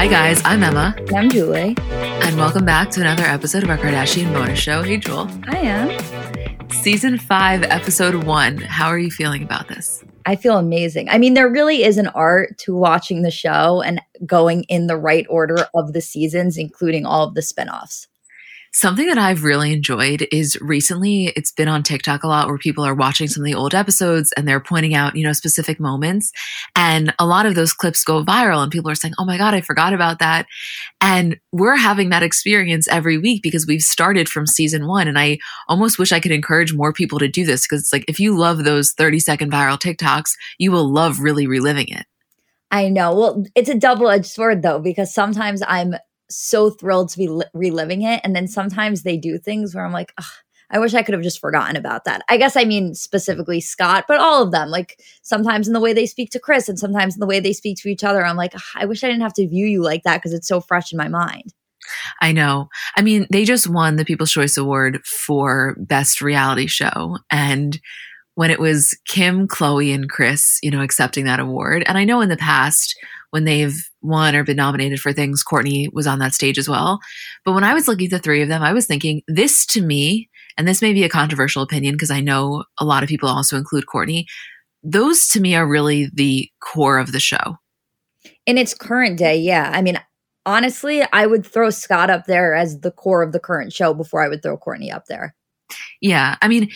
Hi, guys. I'm Emma. I'm Julie. And welcome back to another episode of our Kardashian bonus show. Hey, Jewel. I am. Season five, episode one. How are you feeling about this? I feel amazing. I mean, there really is an art to watching the show and going in the right order of the seasons, including all of the spinoffs. Something that I've really enjoyed is recently it's been on TikTok a lot where people are watching some of the old episodes and they're pointing out, you know, specific moments. And a lot of those clips go viral and people are saying, Oh my God, I forgot about that. And we're having that experience every week because we've started from season one. And I almost wish I could encourage more people to do this because it's like if you love those 30 second viral TikToks, you will love really reliving it. I know. Well, it's a double edged sword though, because sometimes I'm so thrilled to be li- reliving it. And then sometimes they do things where I'm like, I wish I could have just forgotten about that. I guess I mean specifically Scott, but all of them. Like sometimes in the way they speak to Kris and sometimes in the way they speak to each other, I'm like, I wish I didn't have to view you like that because it's so fresh in my mind. I know. I mean, they just won the People's Choice Award for Best Reality Show. And when it was Kim, Khloé, and Kris, you know, accepting that award. And I know in the past, when they've won or been nominated for things, Kourtney was on that stage as well. But when I was looking at the three of them, I was thinking, this to me, and this may be a controversial opinion because I know a lot of people also include Kourtney. those to me are really the core of the show. In its current day, yeah. I mean, honestly, I would throw Scott up there as the core of the current show before I would throw Kourtney up there. Yeah. I mean,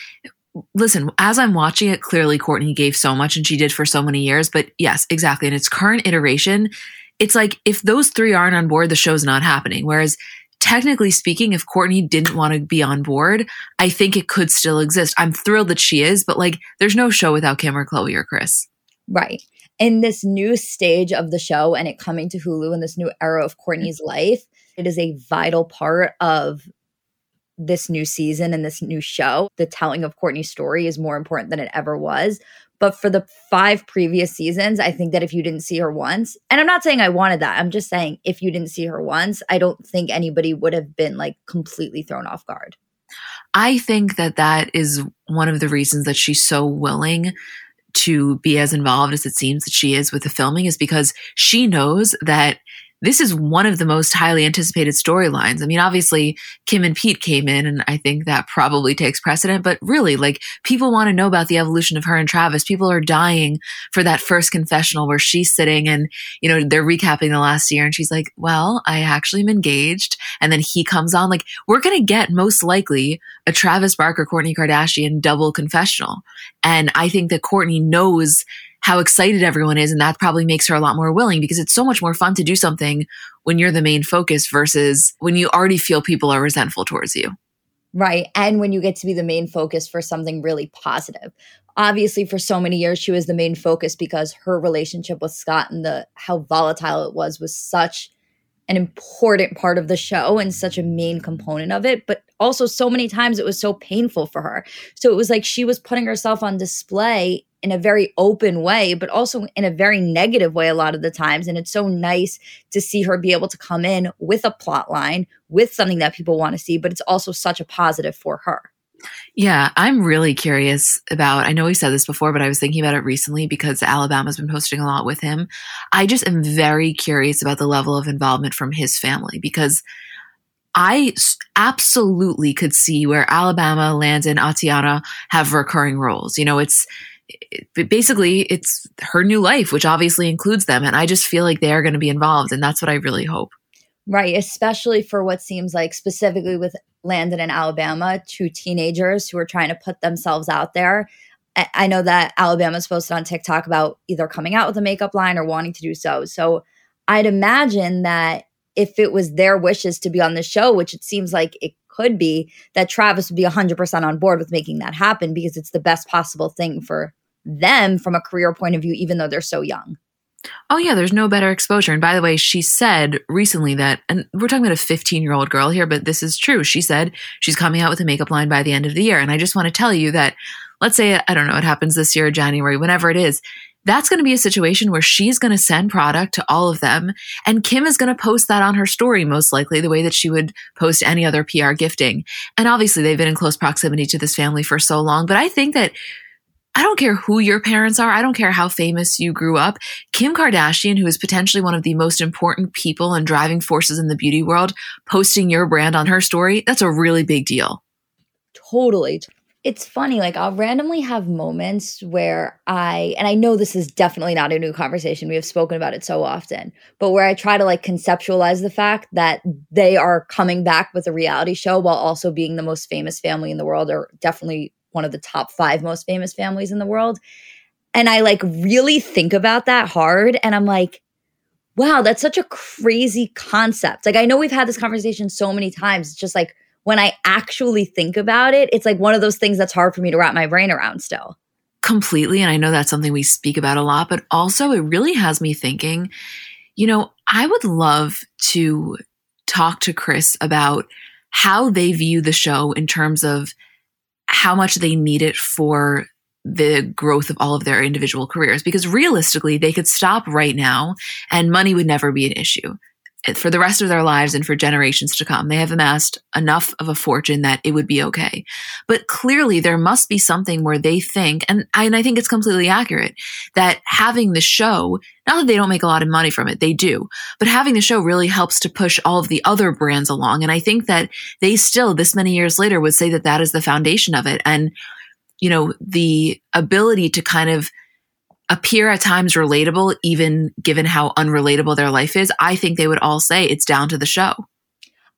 listen, as I'm watching it, clearly Kourtney gave so much and she did for so many years. But yes, exactly. In its current iteration, it's like if those three aren't on board, the show's not happening. Whereas technically speaking, if Kourtney didn't want to be on board, I think it could still exist. I'm thrilled that she is, but like there's no show without Kim or Khloé or Kris. Right. In this new stage of the show and it coming to Hulu in this new era of Kourtney's life, it is a vital part of this new season and this new show, the telling of Kourtney's story is more important than it ever was. But for the five previous seasons, I think that if you didn't see her once, and I'm not saying I wanted that, I'm just saying if you didn't see her once, I don't think anybody would have been like completely thrown off guard. I think that that is one of the reasons that she's so willing to be as involved as it seems that she is with the filming is because she knows that this is one of the most highly anticipated storylines. I mean, obviously, Kim and Pete came in, and I think that probably takes precedent, but really, like, people want to know about the evolution of her and Travis. People are dying for that first confessional where she's sitting and, you know, they're recapping the last year, and she's like, Well, I actually am engaged. And then he comes on. Like, we're going to get most likely a Travis Barker, Kourtney Kardashian double confessional. And I think that Kourtney knows how excited everyone is. And that probably makes her a lot more willing because it's so much more fun to do something when you're the main focus versus when you already feel people are resentful towards you. Right. And when you get to be the main focus for something really positive. Obviously, for so many years, she was the main focus because her relationship with Scott and the how volatile it was was such an important part of the show and such a main component of it. But also, so many times it was so painful for her. So it was like she was putting herself on display in a very open way, but also in a very negative way a lot of the times. And it's so nice to see her be able to come in with a plot line, with something that people want to see, but it's also such a positive for her. Yeah, I'm really curious about. I know we said this before, but I was thinking about it recently because Alabama's been posting a lot with him. I just am very curious about the level of involvement from his family because I absolutely could see where Alabama, Landon, Atiana have recurring roles. You know, it's it, basically it's her new life, which obviously includes them, and I just feel like they are going to be involved, and that's what I really hope. Right, especially for what seems like specifically with Landon in Alabama, two teenagers who are trying to put themselves out there. I know that Alabama's posted on TikTok about either coming out with a makeup line or wanting to do so. So I'd imagine that if it was their wishes to be on the show, which it seems like it could be, that Travis would be 100% on board with making that happen because it's the best possible thing for them from a career point of view, even though they're so young. Oh, yeah, there's no better exposure. And by the way, she said recently that, and we're talking about a 15 year old girl here, but this is true. She said she's coming out with a makeup line by the end of the year. And I just want to tell you that, let's say, I don't know, it happens this year, January, whenever it is. That's going to be a situation where she's going to send product to all of them. And Kim is going to post that on her story, most likely, the way that she would post any other PR gifting. And obviously, they've been in close proximity to this family for so long. But I think that I don't care who your parents are. I don't care how famous you grew up. Kim Kardashian, who is potentially one of the most important people and driving forces in the beauty world, posting your brand on her story, that's a really big deal. Totally. It's funny, like I'll randomly have moments where I, and I know this is definitely not a new conversation. We have spoken about it so often, but where I try to like conceptualize the fact that they are coming back with a reality show while also being the most famous family in the world, or definitely one of the top five most famous families in the world. And I like really think about that hard. And I'm like, wow, that's such a crazy concept. Like, I know we've had this conversation so many times. It's just like when I actually think about it, it's like one of those things that's hard for me to wrap my brain around still. Completely. And I know that's something we speak about a lot, but also it really has me thinking, you know, I would love to talk to Kris about how they view the show in terms of how much they need it for the growth of all of their individual careers because realistically they could stop right now and money would never be an issue for the rest of their lives and for generations to come. They have amassed enough of a fortune that it would be okay. But clearly there must be something where they think, and I, and I think it's completely accurate, that having the show, not that they don't make a lot of money from it, they do, but having the show really helps to push all of the other brands along. And I think that they still, this many years later, would say that that is the foundation of it. And, you know, the ability to kind of appear at times relatable, even given how unrelatable their life is, I think they would all say it's down to the show.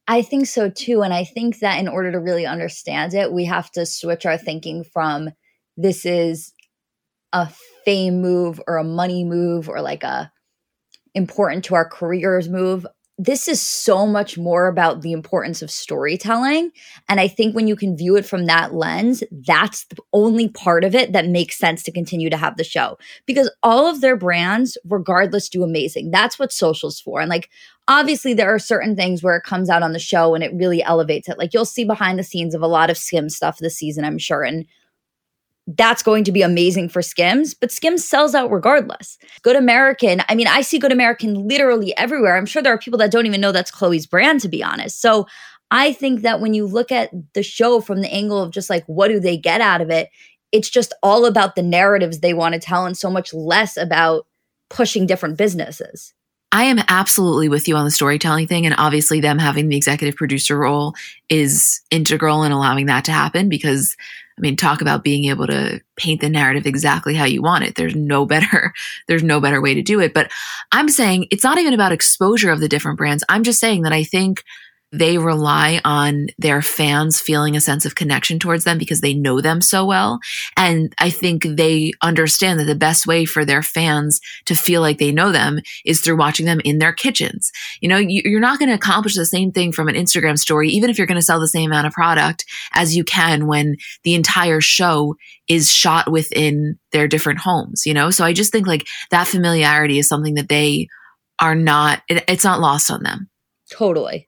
I think so too. And I think that in order to really understand it, we have to switch our thinking from this is a fame move or a money move or like a important to our careers move this is so much more about the importance of storytelling. And I think when you can view it from that lens, that's the only part of it that makes sense to continue to have the show because all of their brands, regardless, do amazing. That's what social's for. And like, obviously, there are certain things where it comes out on the show and it really elevates it. Like, you'll see behind the scenes of a lot of skim stuff this season, I'm sure. And that's going to be amazing for Skims, but Skims sells out regardless. Good American, I mean, I see Good American literally everywhere. I'm sure there are people that don't even know that's Khloé's brand, to be honest. So I think that when you look at the show from the angle of just like, what do they get out of it? It's just all about the narratives they want to tell and so much less about pushing different businesses. I am absolutely with you on the storytelling thing. And obviously, them having the executive producer role is integral in allowing that to happen because I mean, talk about being able to paint the narrative exactly how you want it. There's no better, there's no better way to do it. But I'm saying it's not even about exposure of the different brands. I'm just saying that I think they rely on their fans feeling a sense of connection towards them because they know them so well. And I think they understand that the best way for their fans to feel like they know them is through watching them in their kitchens. You know, you, are not going to accomplish the same thing from an Instagram story, even if you're going to sell the same amount of product as you can when the entire show is shot within their different homes, you know? So I just think like that familiarity is something that they are not, it, it's not lost on them. Totally.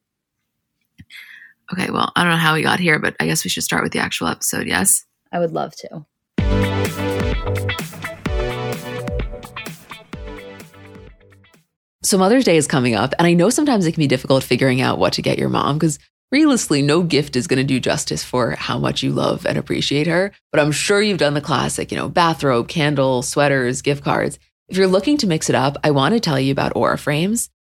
Okay, well, I don't know how we got here, but I guess we should start with the actual episode, yes? I would love to. So, Mother's Day is coming up, and I know sometimes it can be difficult figuring out what to get your mom because realistically, no gift is going to do justice for how much you love and appreciate her. But I'm sure you've done the classic, you know, bathrobe, candle, sweaters, gift cards. If you're looking to mix it up, I want to tell you about Aura Frames.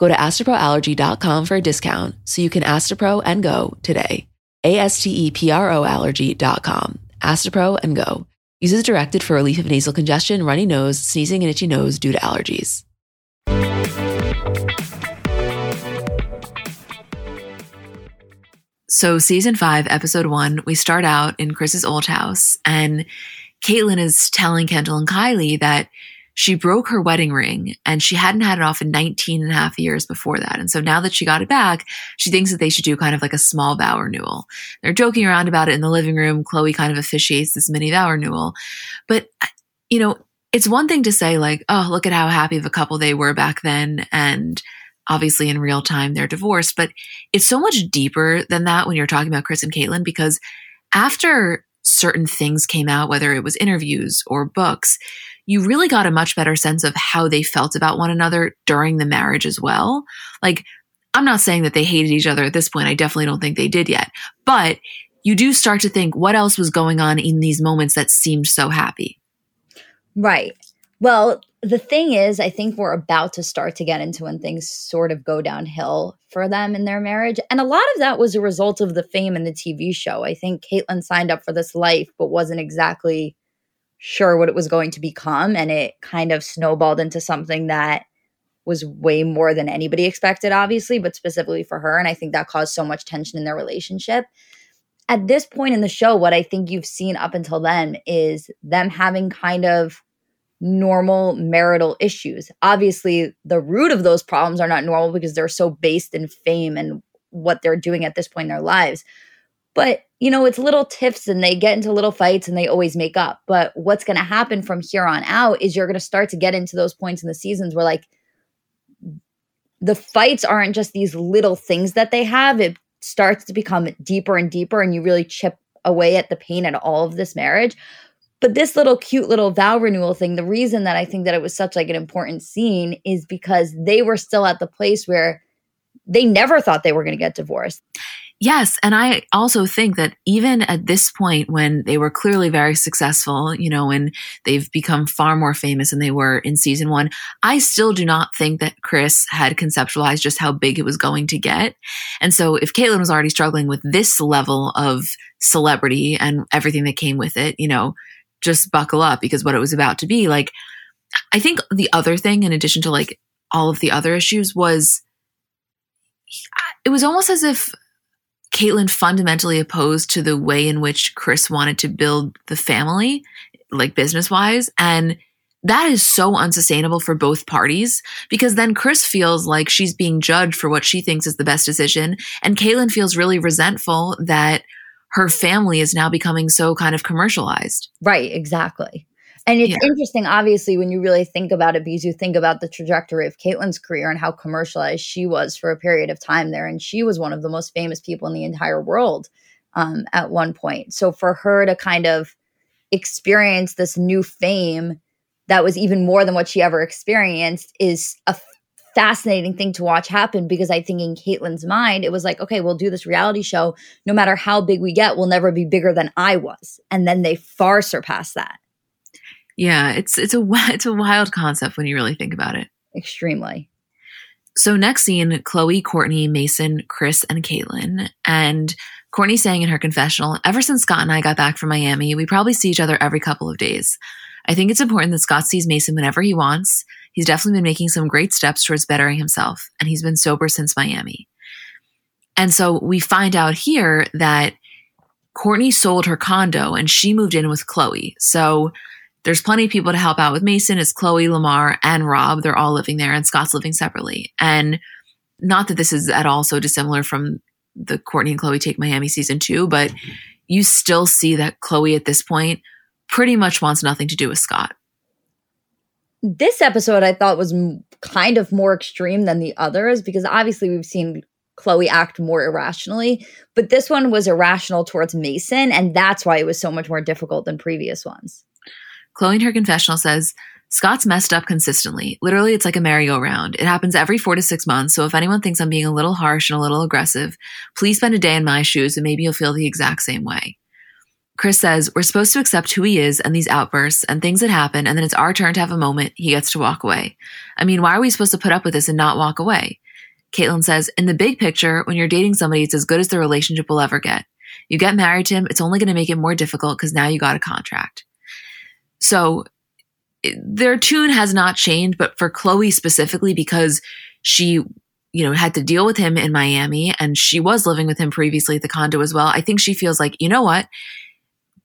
Go to asteproallergy.com for a discount so you can Astepro and go today. A S T E P R O allergy.com. Astepro and go. Uses directed for relief of nasal congestion, runny nose, sneezing, and itchy nose due to allergies. So, season five, episode one, we start out in Kris's old house, and Caitlyn is telling Kendall and Kylie that she broke her wedding ring and she hadn't had it off in 19 and a half years before that. And so now that she got it back, she thinks that they should do kind of like a small vow renewal. They're joking around about it in the living room. Khloé kind of officiates this mini vow renewal. But, uh, you know, it's one thing to say, like, oh, look at how happy of a couple they were back then. And obviously in real time, they're divorced. But it's so much deeper than that when you're talking about Kris and Caitlyn because after certain things came out, whether it was interviews or books, you really got a much better sense of how they felt about one another during the marriage as well. Like, I'm not saying that they hated each other at this point. I definitely don't think they did yet. But you do start to think what else was going on in these moments that seemed so happy. Right. Well, the thing is, I think we're about to start to get into when things sort of go downhill for them in their marriage. And a lot of that was a result of the fame in the TV show. I think Caitlyn signed up for this life, but wasn't exactly sure what it was going to become. And it kind of snowballed into something that was way more than anybody expected, obviously, but specifically for her. And I think that caused so much tension in their relationship. At this point in the show, what I think you've seen up until then is them having kind of normal marital issues. Obviously, the root of those problems are not normal because they're so based in fame and what they're doing at this point in their lives. But, you know, it's little tiffs and they get into little fights and they always make up. But what's going to happen from here on out is you're going to start to get into those points in the seasons where, like, the fights aren't just these little things that they have. It starts to become deeper and deeper, and you really chip away at the pain at all of this marriage. But this little cute little vow renewal thing, the reason that I think that it was such like an important scene is because they were still at the place where they never thought they were going to get divorced. Yes. And I also think that even at this point, when they were clearly very successful, you know, and they've become far more famous than they were in season one, I still do not think that Kris had conceptualized just how big it was going to get. And so if Caitlyn was already struggling with this level of celebrity and everything that came with it, you know, just buckle up because what it was about to be like, I think the other thing, in addition to like all of the other issues, was it was almost as if Caitlyn fundamentally opposed to the way in which Kris wanted to build the family, like business wise. And that is so unsustainable for both parties because then Kris feels like she's being judged for what she thinks is the best decision. And Caitlyn feels really resentful that her family is now becoming so kind of commercialized. Right, exactly. And it's yeah. interesting, obviously, when you really think about it, because you think about the trajectory of Caitlyn's career and how commercialized she was for a period of time there. And she was one of the most famous people in the entire world um, at one point. So for her to kind of experience this new fame that was even more than what she ever experienced is a fascinating thing to watch happen because I think in Caitlyn's mind, it was like, okay, we'll do this reality show. No matter how big we get, we'll never be bigger than I was. And then they far surpass that. Yeah, it's it's a it's a wild concept when you really think about it. Extremely. So next scene, Khloé, Kourtney, Mason, Kris, and Caitlyn. And Kourtney saying in her confessional, ever since Scott and I got back from Miami, we probably see each other every couple of days. I think it's important that Scott sees Mason whenever he wants. He's definitely been making some great steps towards bettering himself, and he's been sober since Miami. And so we find out here that Kourtney sold her condo and she moved in with Khloé. So there's plenty of people to help out with Mason. It's Khloé, Lamar, and Rob. They're all living there, and Scott's living separately. And not that this is at all so dissimilar from the Kourtney and Khloé Take Miami season two, but you still see that Khloé at this point pretty much wants nothing to do with Scott. This episode I thought was kind of more extreme than the others because obviously we've seen Khloé act more irrationally, but this one was irrational towards Mason, and that's why it was so much more difficult than previous ones. Khloé in her confessional says, Scott's messed up consistently. Literally, it's like a merry-go-round. It happens every four to six months, so if anyone thinks I'm being a little harsh and a little aggressive, please spend a day in my shoes and maybe you'll feel the exact same way. Kris says, We're supposed to accept who he is and these outbursts and things that happen, and then it's our turn to have a moment. He gets to walk away. I mean, why are we supposed to put up with this and not walk away? Caitlyn says, In the big picture, when you're dating somebody, it's as good as the relationship will ever get. You get married to him, it's only going to make it more difficult because now you got a contract. So their tune has not changed, but for Khloé specifically, because she, you know, had to deal with him in Miami and she was living with him previously at the condo as well. I think she feels like, you know what?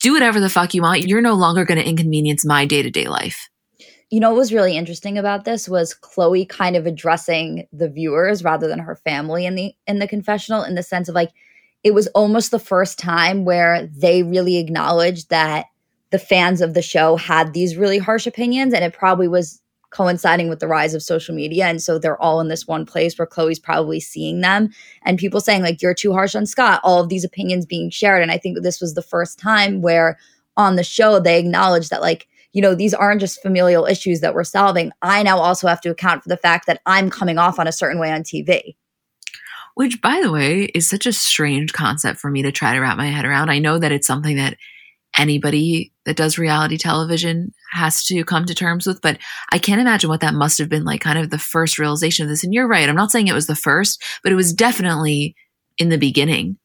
Do whatever the fuck you want. You're no longer going to inconvenience my day to day life. You know what was really interesting about this was Khloé kind of addressing the viewers rather than her family in the in the confessional in the sense of like it was almost the first time where they really acknowledged that the fans of the show had these really harsh opinions and it probably was coinciding with the rise of social media and so they're all in this one place where chloe's probably seeing them and people saying like you're too harsh on Scott all of these opinions being shared and I think this was the first time where on the show they acknowledged that like you know these aren't just familial issues that we're solving. I now also have to account for the fact that I'm coming off on a certain way on TV which by the way is such a strange concept for me to try to wrap my head around. I know that it's something that anybody that does reality television has to come to terms with. But I can't imagine what that must have been like, kind of the first realization of this. And you're right. I'm not saying it was the first, but it was definitely in the beginning.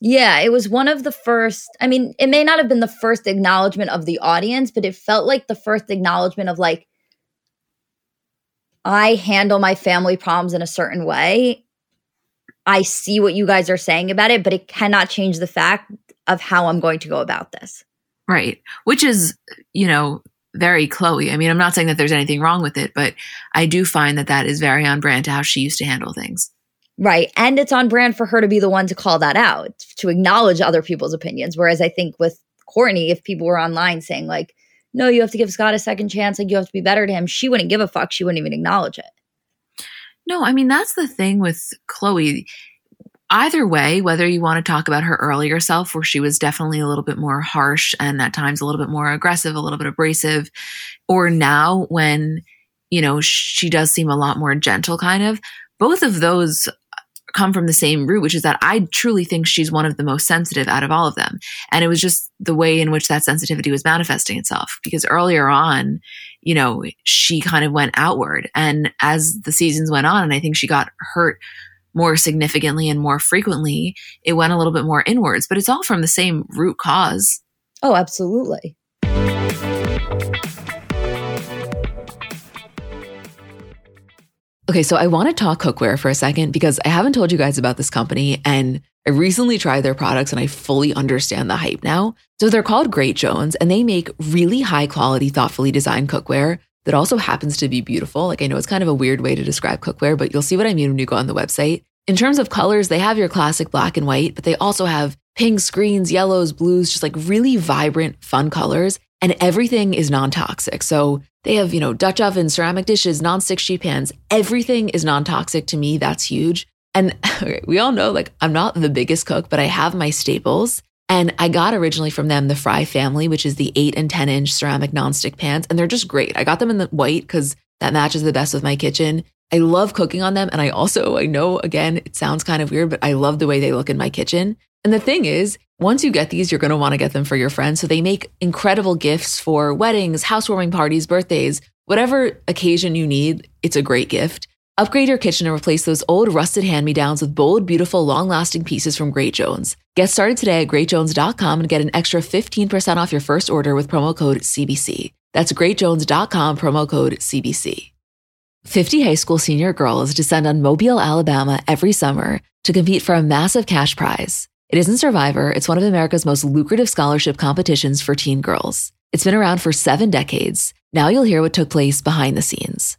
Yeah, it was one of the first. I mean, it may not have been the first acknowledgement of the audience, but it felt like the first acknowledgement of like, I handle my family problems in a certain way. I see what you guys are saying about it, but it cannot change the fact of how I'm going to go about this. Right. Which is, you know, very Khloé. I mean, I'm not saying that there's anything wrong with it, but I do find that that is very on brand to how she used to handle things. Right. And it's on brand for her to be the one to call that out, to acknowledge other people's opinions. Whereas I think with Kourtney, if people were online saying, like, no, you have to give Scott a second chance, like, you have to be better to him, she wouldn't give a fuck. She wouldn't even acknowledge it. No, I mean, that's the thing with Khloé either way, whether you want to talk about her earlier self, where she was definitely a little bit more harsh and at times a little bit more aggressive, a little bit abrasive, or now when, you know, she does seem a lot more gentle, kind of, both of those come from the same root, which is that I truly think she's one of the most sensitive out of all of them. And it was just the way in which that sensitivity was manifesting itself. Because earlier on, you know, she kind of went outward. And as the seasons went on, and I think she got hurt more significantly and more frequently, it went a little bit more inwards, but it's all from the same root cause. Oh, absolutely. Okay, so I want to talk cookware for a second because I haven't told you guys about this company and I recently tried their products and I fully understand the hype now. So they're called Great Jones and they make really high quality, thoughtfully designed cookware that also happens to be beautiful. Like I know it's kind of a weird way to describe cookware, but you'll see what I mean when you go on the website. In terms of colors, they have your classic black and white, but they also have pinks, greens, yellows, blues, just like really vibrant, fun colors. And everything is non toxic. So they have, you know, Dutch ovens, ceramic dishes, non-stick sheet pans. Everything is non-toxic to me. That's huge. And okay, we all know, like, I'm not the biggest cook, but I have my staples. And I got originally from them the Fry family, which is the eight and 10 inch ceramic nonstick pans. And they're just great. I got them in the white because that matches the best with my kitchen. I love cooking on them. And I also, I know again, it sounds kind of weird, but I love the way they look in my kitchen. And the thing is, once you get these, you're going to want to get them for your friends. So they make incredible gifts for weddings, housewarming parties, birthdays, whatever occasion you need. It's a great gift. Upgrade your kitchen and replace those old rusted hand-me-downs with bold, beautiful, long-lasting pieces from Great Jones. Get started today at greatjones.com and get an extra 15% off your first order with promo code CBC. That's greatjones.com promo code CBC. 50 high school senior girls descend on Mobile, Alabama every summer to compete for a massive cash prize. It isn't Survivor, it's one of America's most lucrative scholarship competitions for teen girls. It's been around for seven decades. Now you'll hear what took place behind the scenes.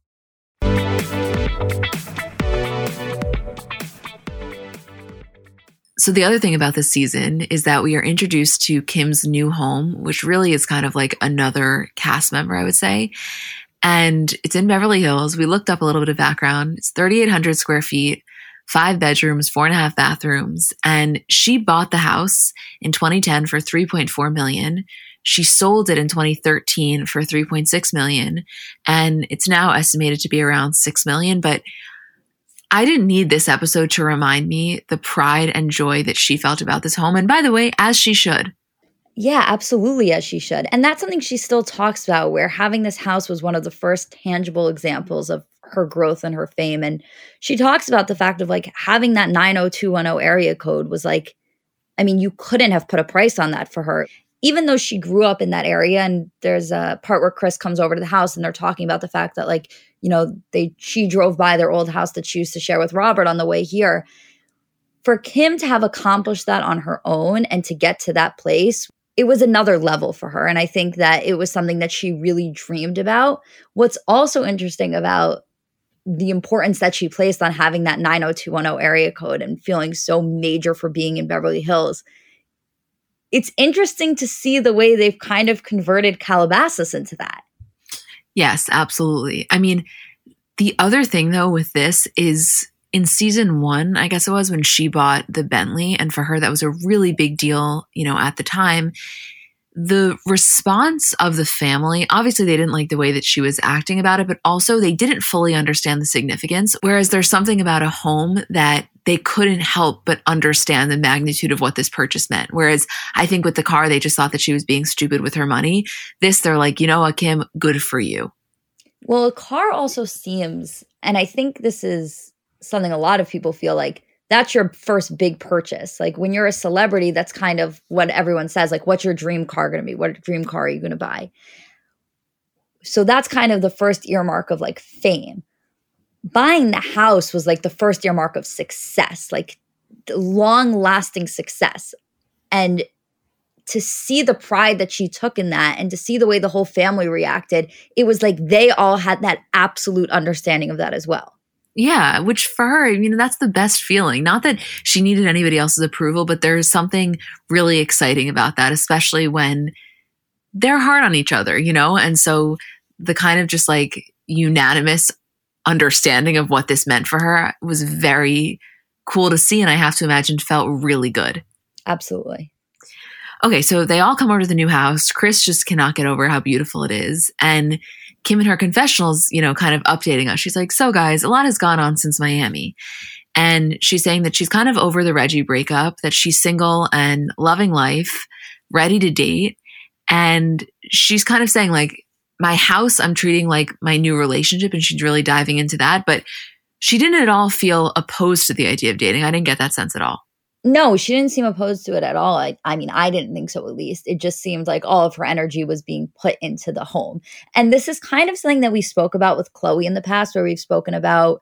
So, the other thing about this season is that we are introduced to Kim's new home, which really is kind of like another cast member, I would say. And it's in Beverly Hills. We looked up a little bit of background. It's 3,800 square feet five bedrooms, four and a half bathrooms. And she bought the house in 2010 for 3.4 million. She sold it in 2013 for 3.6 million. And it's now estimated to be around 6 million. But I didn't need this episode to remind me the pride and joy that she felt about this home. And by the way, as she should. Yeah, absolutely, as she should. And that's something she still talks about, where having this house was one of the first tangible examples of her growth and her fame. And she talks about the fact of like having that 90210 area code was like, I mean, you couldn't have put a price on that for her. Even though she grew up in that area, and there's a part where Kris comes over to the house and they're talking about the fact that, like, you know, they she drove by their old house that she used to share with Robert on the way here. For Kim to have accomplished that on her own and to get to that place it was another level for her. And I think that it was something that she really dreamed about. What's also interesting about the importance that she placed on having that 90210 area code and feeling so major for being in Beverly Hills. It's interesting to see the way they've kind of converted Calabasas into that. Yes, absolutely. I mean, the other thing though with this is in season one, I guess it was when she bought the Bentley, and for her, that was a really big deal, you know, at the time the response of the family obviously they didn't like the way that she was acting about it but also they didn't fully understand the significance whereas there's something about a home that they couldn't help but understand the magnitude of what this purchase meant whereas i think with the car they just thought that she was being stupid with her money this they're like you know what kim good for you well a car also seems and i think this is something a lot of people feel like that's your first big purchase. Like when you're a celebrity, that's kind of what everyone says. Like, what's your dream car going to be? What dream car are you going to buy? So that's kind of the first earmark of like fame. Buying the house was like the first earmark of success, like long lasting success. And to see the pride that she took in that and to see the way the whole family reacted, it was like they all had that absolute understanding of that as well. Yeah, which for her, I mean, that's the best feeling. Not that she needed anybody else's approval, but there's something really exciting about that, especially when they're hard on each other, you know? And so the kind of just like unanimous understanding of what this meant for her was very cool to see. And I have to imagine felt really good. Absolutely. Okay, so they all come over to the new house. Kris just cannot get over how beautiful it is. And Kim in her confessionals, you know, kind of updating us. She's like, So, guys, a lot has gone on since Miami. And she's saying that she's kind of over the Reggie breakup, that she's single and loving life, ready to date. And she's kind of saying, like, my house, I'm treating like my new relationship. And she's really diving into that. But she didn't at all feel opposed to the idea of dating. I didn't get that sense at all. No, she didn't seem opposed to it at all. I, I mean, I didn't think so at least. It just seemed like all of her energy was being put into the home. And this is kind of something that we spoke about with Khloé in the past, where we've spoken about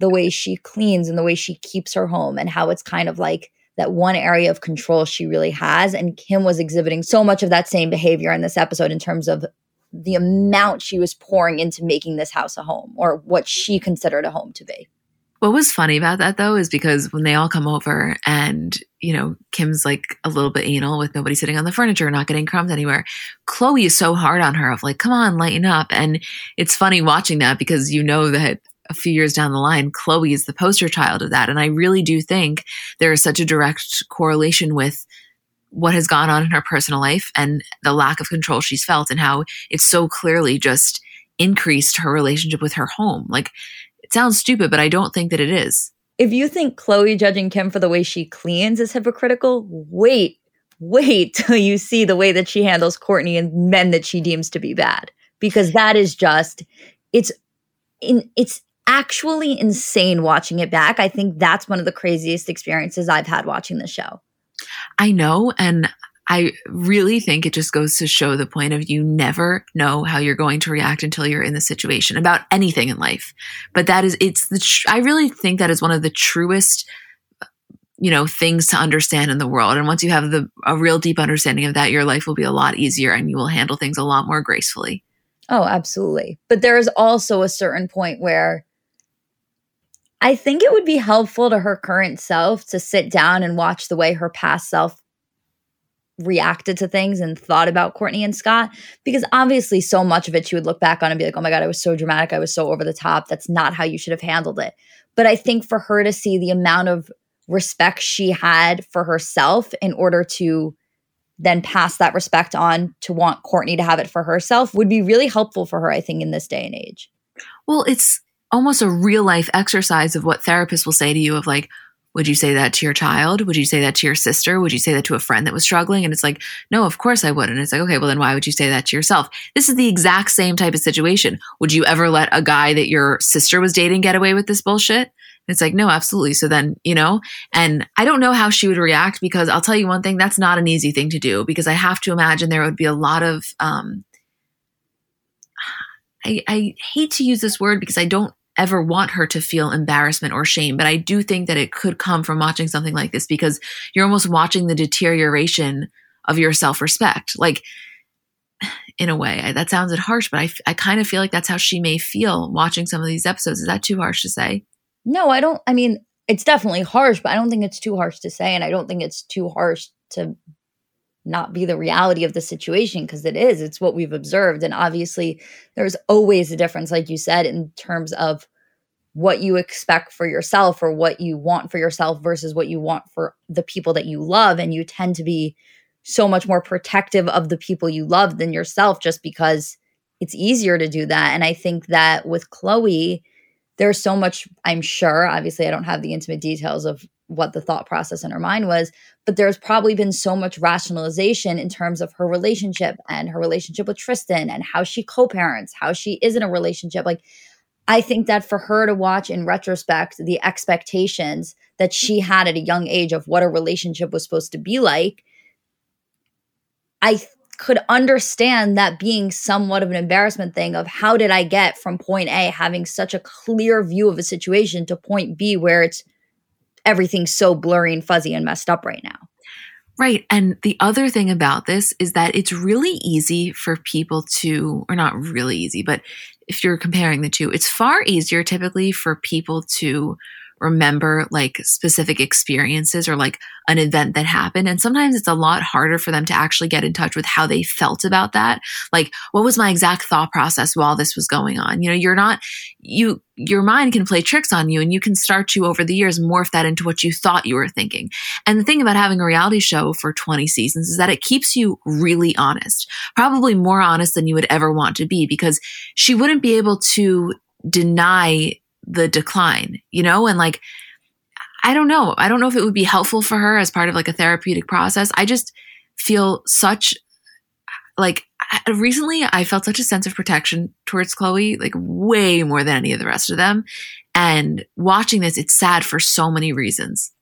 the way she cleans and the way she keeps her home and how it's kind of like that one area of control she really has. And Kim was exhibiting so much of that same behavior in this episode in terms of the amount she was pouring into making this house a home or what she considered a home to be. What was funny about that though is because when they all come over and, you know, Kim's like a little bit anal with nobody sitting on the furniture, not getting crumbs anywhere. Khloé is so hard on her of like, come on, lighten up. And it's funny watching that because you know that a few years down the line, Khloé is the poster child of that. And I really do think there is such a direct correlation with what has gone on in her personal life and the lack of control she's felt and how it's so clearly just increased her relationship with her home. Like it sounds stupid, but I don't think that it is. If you think Khloé judging Kim for the way she cleans is hypocritical, wait, wait till you see the way that she handles Kourtney and men that she deems to be bad. Because that is just it's in it's actually insane watching it back. I think that's one of the craziest experiences I've had watching the show. I know. And I really think it just goes to show the point of you never know how you're going to react until you're in the situation about anything in life. But that is, it's the, tr- I really think that is one of the truest, you know, things to understand in the world. And once you have the, a real deep understanding of that, your life will be a lot easier and you will handle things a lot more gracefully. Oh, absolutely. But there is also a certain point where I think it would be helpful to her current self to sit down and watch the way her past self reacted to things and thought about Kourtney and Scott because obviously so much of it she would look back on and be like, "Oh my god, I was so dramatic. I was so over the top. That's not how you should have handled it." But I think for her to see the amount of respect she had for herself in order to then pass that respect on to want Kourtney to have it for herself would be really helpful for her, I think, in this day and age. Well, it's almost a real life exercise of what therapists will say to you of like, would you say that to your child? Would you say that to your sister? Would you say that to a friend that was struggling? And it's like, no, of course I wouldn't. It's like, okay, well, then why would you say that to yourself? This is the exact same type of situation. Would you ever let a guy that your sister was dating get away with this bullshit? It's like, no, absolutely. So then, you know, and I don't know how she would react because I'll tell you one thing, that's not an easy thing to do because I have to imagine there would be a lot of, um, I, I hate to use this word because I don't ever want her to feel embarrassment or shame. But I do think that it could come from watching something like this because you're almost watching the deterioration of your self respect. Like, in a way, I, that sounded harsh, but I, I kind of feel like that's how she may feel watching some of these episodes. Is that too harsh to say? No, I don't. I mean, it's definitely harsh, but I don't think it's too harsh to say. And I don't think it's too harsh to not be the reality of the situation because it is it's what we've observed and obviously there's always a difference like you said in terms of what you expect for yourself or what you want for yourself versus what you want for the people that you love and you tend to be so much more protective of the people you love than yourself just because it's easier to do that and i think that with chloe there's so much i'm sure obviously i don't have the intimate details of what the thought process in her mind was but there's probably been so much rationalization in terms of her relationship and her relationship with Tristan and how she co-parents how she is in a relationship. Like i think that for her to watch in retrospect the expectations that she had at a young age of what a relationship was supposed to be like i th- could understand that being somewhat of an embarrassment thing of how did I get from point A having such a clear view of a situation to point B where it's everything's so blurry and fuzzy and messed up right now. Right. And the other thing about this is that it's really easy for people to, or not really easy, but if you're comparing the two, it's far easier typically for people to remember like specific experiences or like an event that happened. And sometimes it's a lot harder for them to actually get in touch with how they felt about that. Like, what was my exact thought process while this was going on? You know, you're not, you, your mind can play tricks on you and you can start to over the years morph that into what you thought you were thinking. And the thing about having a reality show for 20 seasons is that it keeps you really honest, probably more honest than you would ever want to be because she wouldn't be able to deny the decline, you know? And like, I don't know. I don't know if it would be helpful for her as part of like a therapeutic process. I just feel such like recently I felt such a sense of protection towards Khloé, like way more than any of the rest of them. And watching this, it's sad for so many reasons.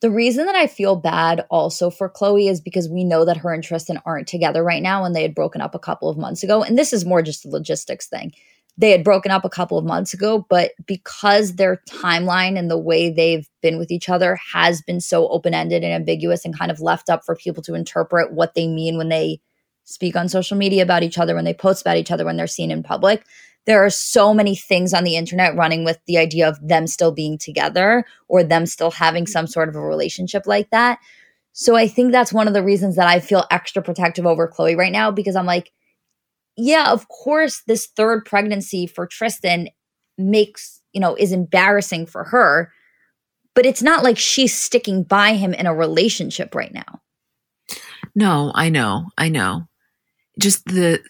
The reason that I feel bad also for Khloé is because we know that her and Tristan aren't together right now and they had broken up a couple of months ago. And this is more just a logistics thing they had broken up a couple of months ago, but because their timeline and the way they've been with each other has been so open ended and ambiguous and kind of left up for people to interpret what they mean when they speak on social media about each other, when they post about each other, when they're seen in public. There are so many things on the internet running with the idea of them still being together or them still having some sort of a relationship like that. So I think that's one of the reasons that I feel extra protective over Khloé right now because I'm like, yeah, of course, this third pregnancy for Tristan makes, you know, is embarrassing for her, but it's not like she's sticking by him in a relationship right now. No, I know. I know. Just the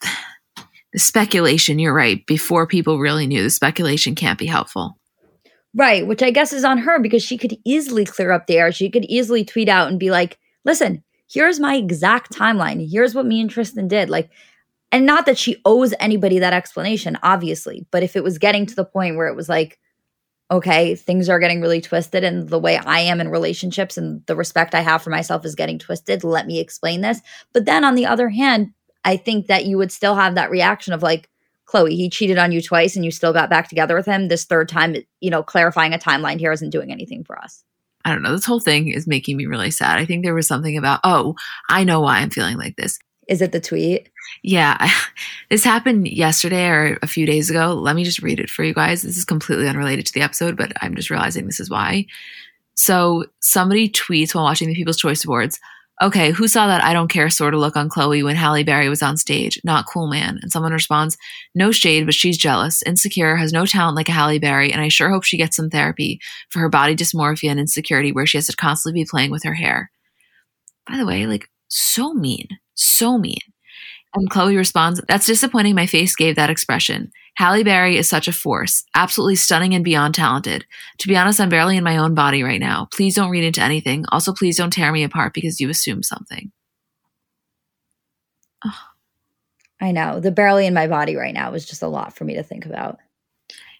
the speculation, you're right, before people really knew, the speculation can't be helpful. Right, which I guess is on her because she could easily clear up the air. She could easily tweet out and be like, listen, here's my exact timeline. Here's what me and Tristan did. Like, and not that she owes anybody that explanation, obviously, but if it was getting to the point where it was like, okay, things are getting really twisted, and the way I am in relationships and the respect I have for myself is getting twisted, let me explain this. But then on the other hand, I think that you would still have that reaction of like, Khloé, he cheated on you twice and you still got back together with him. This third time, you know, clarifying a timeline here isn't doing anything for us. I don't know. This whole thing is making me really sad. I think there was something about, oh, I know why I'm feeling like this. Is it the tweet? Yeah. This happened yesterday or a few days ago. Let me just read it for you guys. This is completely unrelated to the episode, but I'm just realizing this is why. So somebody tweets while watching the People's Choice Awards, okay, who saw that I don't care sort of look on Khloé when Halle Berry was on stage? Not cool, man. And someone responds, no shade, but she's jealous, insecure, has no talent like a Halle Berry, and I sure hope she gets some therapy for her body dysmorphia and insecurity where she has to constantly be playing with her hair. By the way, like, so mean so mean. And Khloé responds, That's disappointing. My face gave that expression. Halle Berry is such a force, absolutely stunning and beyond talented. To be honest, I'm barely in my own body right now. Please don't read into anything. Also, please don't tear me apart because you assume something. Oh. I know. The barely in my body right now was just a lot for me to think about.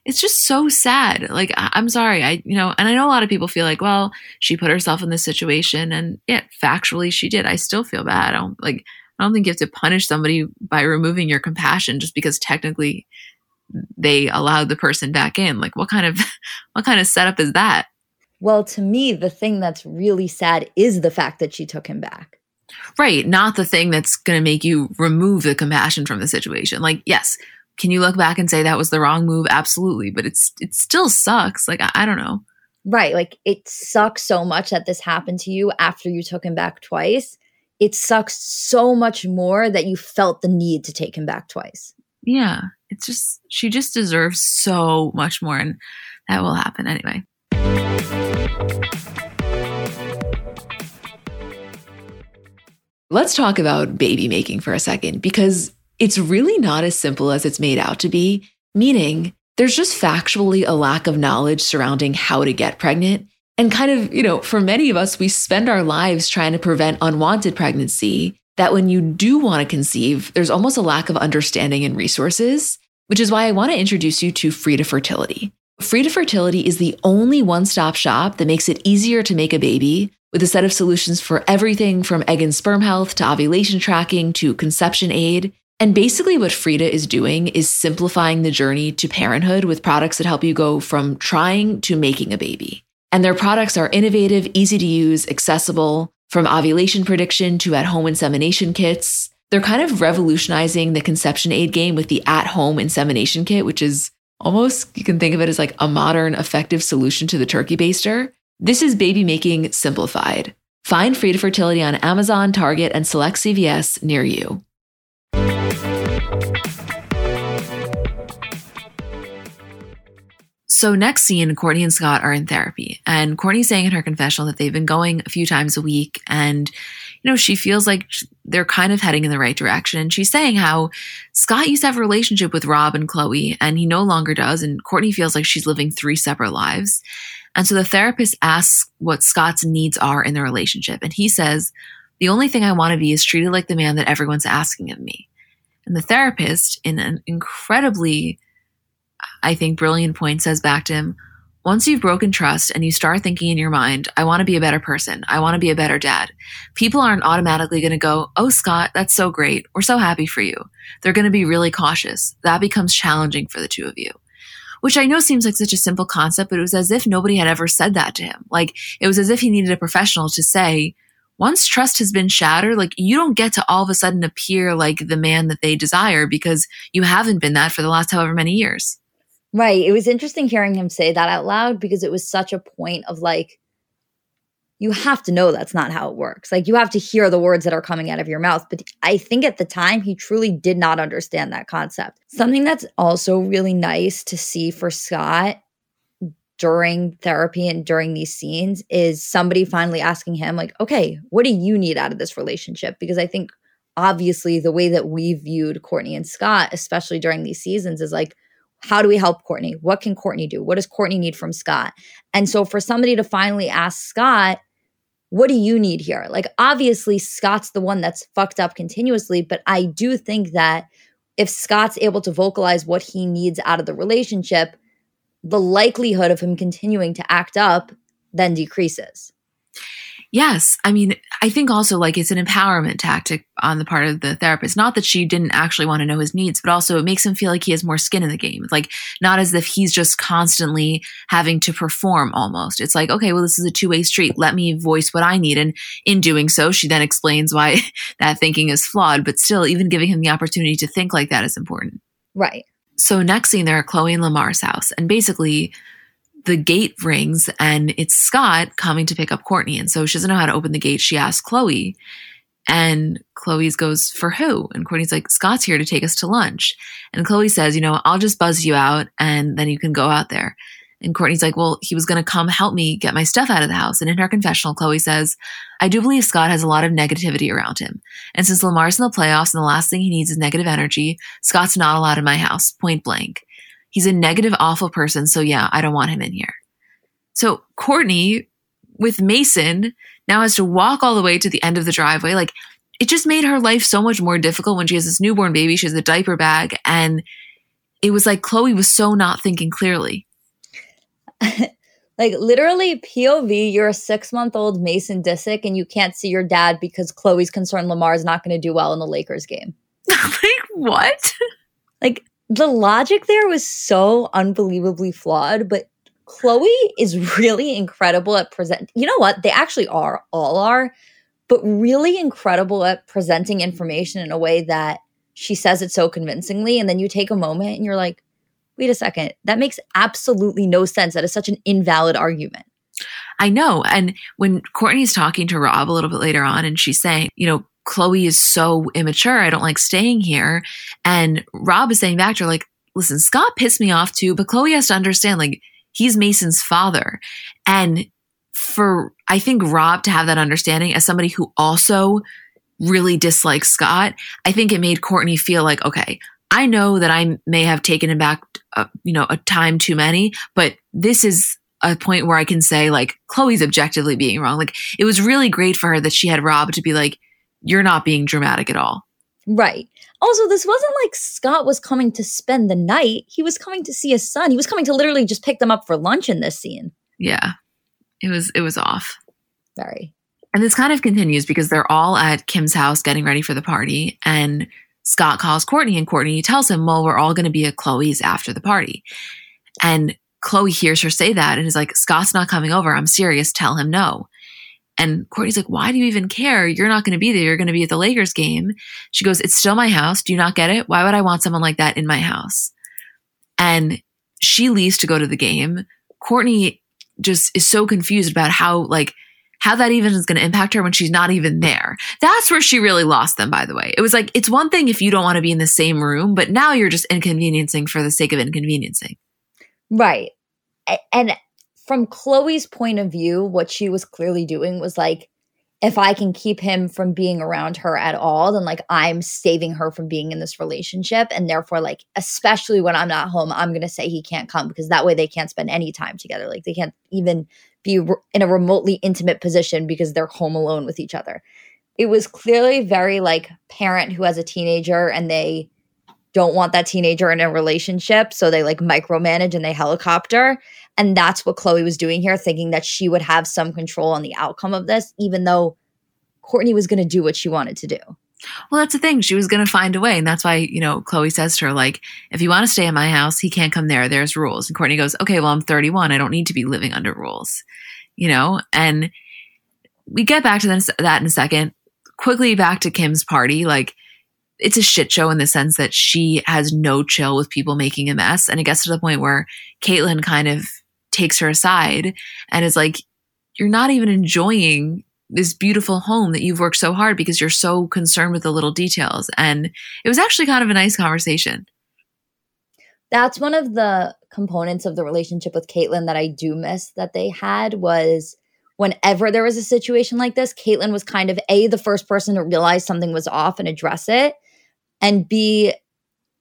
It's just so sad. Like, I- I'm sorry. I, you know, and I know a lot of people feel like, well, she put herself in this situation and yeah, factually she did. I still feel bad. I don't like, I don't think you have to punish somebody by removing your compassion just because technically they allowed the person back in. Like what kind of what kind of setup is that? Well, to me, the thing that's really sad is the fact that she took him back. Right, not the thing that's going to make you remove the compassion from the situation. Like, yes, can you look back and say that was the wrong move? Absolutely, but it's it still sucks. Like, I, I don't know. Right, like it sucks so much that this happened to you after you took him back twice it sucks so much more that you felt the need to take him back twice. Yeah, it's just, she just deserves so much more. And that will happen anyway. Let's talk about baby making for a second because it's really not as simple as it's made out to be, meaning there's just factually a lack of knowledge surrounding how to get pregnant and kind of, you know, for many of us, we spend our lives trying to prevent unwanted pregnancy. That when you do want to conceive, there's almost a lack of understanding and resources, which is why I want to introduce you to Frida Fertility. Frida Fertility is the only one stop shop that makes it easier to make a baby with a set of solutions for everything from egg and sperm health to ovulation tracking to conception aid. And basically, what Frida is doing is simplifying the journey to parenthood with products that help you go from trying to making a baby. And their products are innovative, easy to use, accessible, from ovulation prediction to at home insemination kits. They're kind of revolutionizing the conception aid game with the at home insemination kit, which is Almost you can think of it as like a modern, effective solution to the turkey baster. This is baby making simplified. Find Frida Fertility on Amazon, Target, and select CVS near you. So next scene, Kourtney and Scott are in therapy, and Kourtney's saying in her confessional that they've been going a few times a week, and you know she feels like they're kind of heading in the right direction. And she's saying how Scott used to have a relationship with Rob and Khloé, and he no longer does, and Kourtney feels like she's living three separate lives. And so the therapist asks what Scott's needs are in the relationship, and he says, "The only thing I want to be is treated like the man that everyone's asking of me." And the therapist, in an incredibly I think, brilliant point says back to him once you've broken trust and you start thinking in your mind, I want to be a better person, I want to be a better dad, people aren't automatically going to go, Oh, Scott, that's so great. We're so happy for you. They're going to be really cautious. That becomes challenging for the two of you. Which I know seems like such a simple concept, but it was as if nobody had ever said that to him. Like it was as if he needed a professional to say, once trust has been shattered, like you don't get to all of a sudden appear like the man that they desire because you haven't been that for the last however many years. Right. It was interesting hearing him say that out loud because it was such a point of like, you have to know that's not how it works. Like, you have to hear the words that are coming out of your mouth. But I think at the time, he truly did not understand that concept. Something that's also really nice to see for Scott during therapy and during these scenes is somebody finally asking him, like, okay, what do you need out of this relationship? Because I think obviously the way that we viewed Kourtney and Scott, especially during these seasons, is like, how do we help Kourtney? What can Kourtney do? What does Kourtney need from Scott? And so for somebody to finally ask Scott, what do you need here? Like, obviously, Scott's the one that's fucked up continuously, but I do think that if Scott's able to vocalize what he needs out of the relationship, the likelihood of him continuing to act up then decreases. Yes. I mean, I think also like it's an empowerment tactic on the part of the therapist. Not that she didn't actually want to know his needs, but also it makes him feel like he has more skin in the game. Like, not as if he's just constantly having to perform almost. It's like, okay, well, this is a two way street. Let me voice what I need. And in doing so, she then explains why that thinking is flawed. But still, even giving him the opportunity to think like that is important. Right. So, next scene, they're at Khloé and Lamar's house. And basically, the gate rings and it's Scott coming to pick up Kourtney. And so she doesn't know how to open the gate. She asks Khloé. and Khloé's goes, For who? And Kourtney's like, Scott's here to take us to lunch. And Khloé says, You know, I'll just buzz you out and then you can go out there. And Kourtney's like, Well, he was going to come help me get my stuff out of the house. And in her confessional, Khloé says, I do believe Scott has a lot of negativity around him. And since Lamar's in the playoffs and the last thing he needs is negative energy, Scott's not allowed in my house, point blank. He's a negative, awful person. So yeah, I don't want him in here. So Kourtney with Mason now has to walk all the way to the end of the driveway. Like it just made her life so much more difficult when she has this newborn baby. She has a diaper bag. And it was like Khloé was so not thinking clearly. like literally POV, you're a six month old Mason Disick and you can't see your dad because Khloé's concerned Lamar's not going to do well in the Lakers game. like what? Like the logic there was so unbelievably flawed, but Khloé is really incredible at present. You know what? They actually are, all are, but really incredible at presenting information in a way that she says it so convincingly. And then you take a moment and you're like, wait a second, that makes absolutely no sense. That is such an invalid argument. I know. And when Kourtney's talking to Rob a little bit later on and she's saying, you know, Khloé is so immature. I don't like staying here. And Rob is saying back to her, like, listen, Scott pissed me off too, but Khloé has to understand, like, he's Mason's father. And for, I think, Rob to have that understanding as somebody who also really dislikes Scott, I think it made Kourtney feel like, okay, I know that I may have taken him back, uh, you know, a time too many, but this is a point where I can say, like, Khloé's objectively being wrong. Like, it was really great for her that she had Rob to be like, you're not being dramatic at all. Right. Also, this wasn't like Scott was coming to spend the night. He was coming to see his son. He was coming to literally just pick them up for lunch in this scene. Yeah. It was it was off. Very. And this kind of continues because they're all at Kim's house getting ready for the party and Scott calls Kourtney and Kourtney tells him, "Well, we're all going to be at Khloé's after the party." And Khloé hears her say that and is like, "Scott's not coming over. I'm serious. Tell him no." And Kourtney's like, why do you even care? You're not going to be there. You're going to be at the Lakers game. She goes, it's still my house. Do you not get it? Why would I want someone like that in my house? And she leaves to go to the game. Kourtney just is so confused about how like how that even is going to impact her when she's not even there. That's where she really lost them, by the way. It was like, it's one thing if you don't want to be in the same room, but now you're just inconveniencing for the sake of inconveniencing. Right. And from Khloé's point of view, what she was clearly doing was like, if I can keep him from being around her at all, then like I'm saving her from being in this relationship. And therefore, like, especially when I'm not home, I'm going to say he can't come because that way they can't spend any time together. Like, they can't even be re- in a remotely intimate position because they're home alone with each other. It was clearly very like parent who has a teenager and they don't want that teenager in a relationship. So they like micromanage and they helicopter. And that's what Khloé was doing here, thinking that she would have some control on the outcome of this, even though Kourtney was going to do what she wanted to do. Well, that's the thing. She was going to find a way. And that's why, you know, Khloé says to her, like, if you want to stay in my house, he can't come there. There's rules. And Kourtney goes, okay, well, I'm 31. I don't need to be living under rules, you know? And we get back to that in a second. Quickly back to Kim's party. Like, it's a shit show in the sense that she has no chill with people making a mess. And it gets to the point where Caitlyn kind of takes her aside and is like, You're not even enjoying this beautiful home that you've worked so hard because you're so concerned with the little details. And it was actually kind of a nice conversation. That's one of the components of the relationship with Caitlyn that I do miss that they had was whenever there was a situation like this, Caitlyn was kind of A, the first person to realize something was off and address it. And B,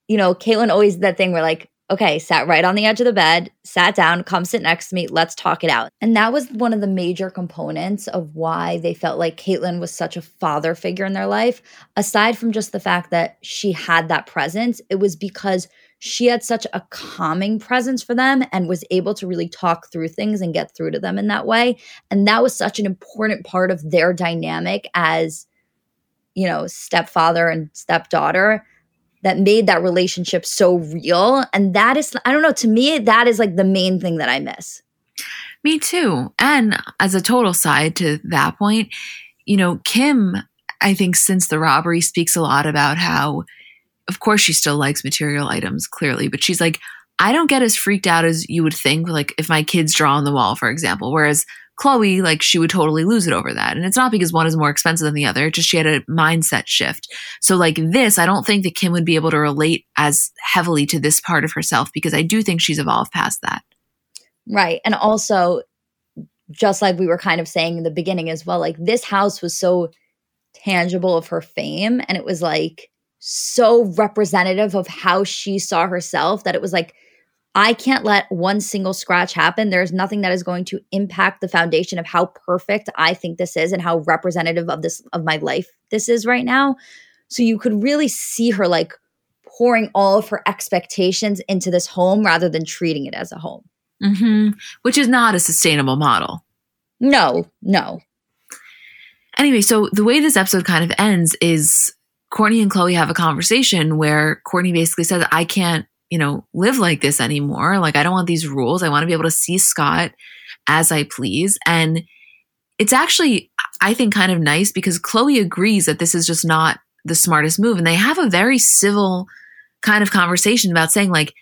you know, Caitlyn always that thing where like, okay, sat right on the edge of the bed, sat down, come sit next to me, let's talk it out. And that was one of the major components of why they felt like Caitlyn was such a father figure in their life. Aside from just the fact that she had that presence, it was because she had such a calming presence for them and was able to really talk through things and get through to them in that way. And that was such an important part of their dynamic as, you know, stepfather and stepdaughter that made that relationship so real. And that is, I don't know, to me, that is like the main thing that I miss. Me too. And as a total side to that point, you know, Kim, I think since the robbery speaks a lot about how, of course, she still likes material items, clearly, but she's like, I don't get as freaked out as you would think, like if my kids draw on the wall, for example. Whereas Khloé, like she would totally lose it over that. And it's not because one is more expensive than the other, just she had a mindset shift. So like this, I don't think that Kim would be able to relate as heavily to this part of herself because I do think she's evolved past that. Right. And also, just like we were kind of saying in the beginning as well, like this house was so tangible of her fame and it was like so representative of how she saw herself that it was like I can't let one single scratch happen. There's nothing that is going to impact the foundation of how perfect I think this is and how representative of this of my life this is right now. So you could really see her like pouring all of her expectations into this home rather than treating it as a home. Mm-hmm. Which is not a sustainable model. No, no. Anyway, so the way this episode kind of ends is Kourtney and Khloé have a conversation where Kourtney basically says, I can't you know, live like this anymore. Like, I don't want these rules. I want to be able to see Scott as I please. And it's actually, I think, kind of nice because Khloé agrees that this is just not the smartest move. And they have a very civil kind of conversation about saying, like,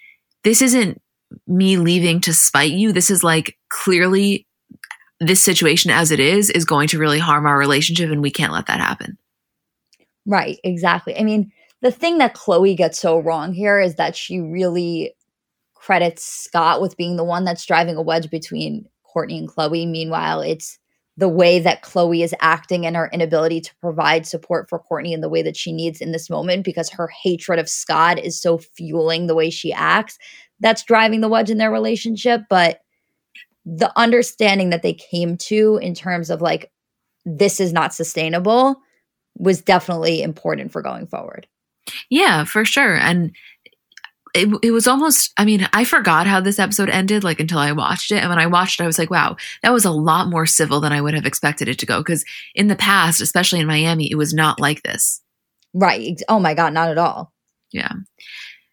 this isn't me leaving to spite you. This is like clearly this situation as it is is going to really harm our relationship and we can't let that happen. Right, exactly. I mean, the thing that Khloé gets so wrong here is that she really credits Scott with being the one that's driving a wedge between Kourtney and Khloé. Meanwhile, it's the way that Khloé is acting and her inability to provide support for Kourtney in the way that she needs in this moment because her hatred of Scott is so fueling the way she acts. That's driving the wedge in their relationship. But the understanding that they came to in terms of like, this is not sustainable was definitely important for going forward. Yeah, for sure. And it, it was almost, I mean, I forgot how this episode ended, like until I watched it. And when I watched it, I was like, wow, that was a lot more civil than I would have expected it to go. Because in the past, especially in Miami, it was not like this. Right. Oh my God, not at all. Yeah.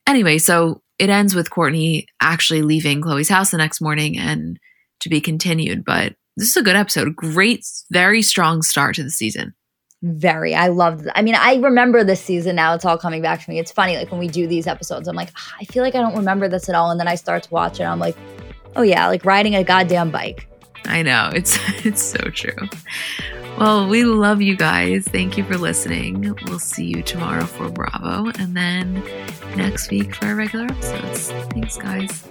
Anyway, so it ends with Kourtney actually leaving Khloé's house the next morning and to be continued. But this is a good episode. Great, very strong start to the season. Very. I loved I mean, I remember this season now. It's all coming back to me. It's funny, like when we do these episodes, I'm like, "Ah, I feel like I don't remember this at all. And then I start to watch it. I'm like, oh yeah, like riding a goddamn bike. I know. It's it's so true. Well, we love you guys. Thank you for listening. We'll see you tomorrow for Bravo and then next week for our regular episodes. Thanks, guys.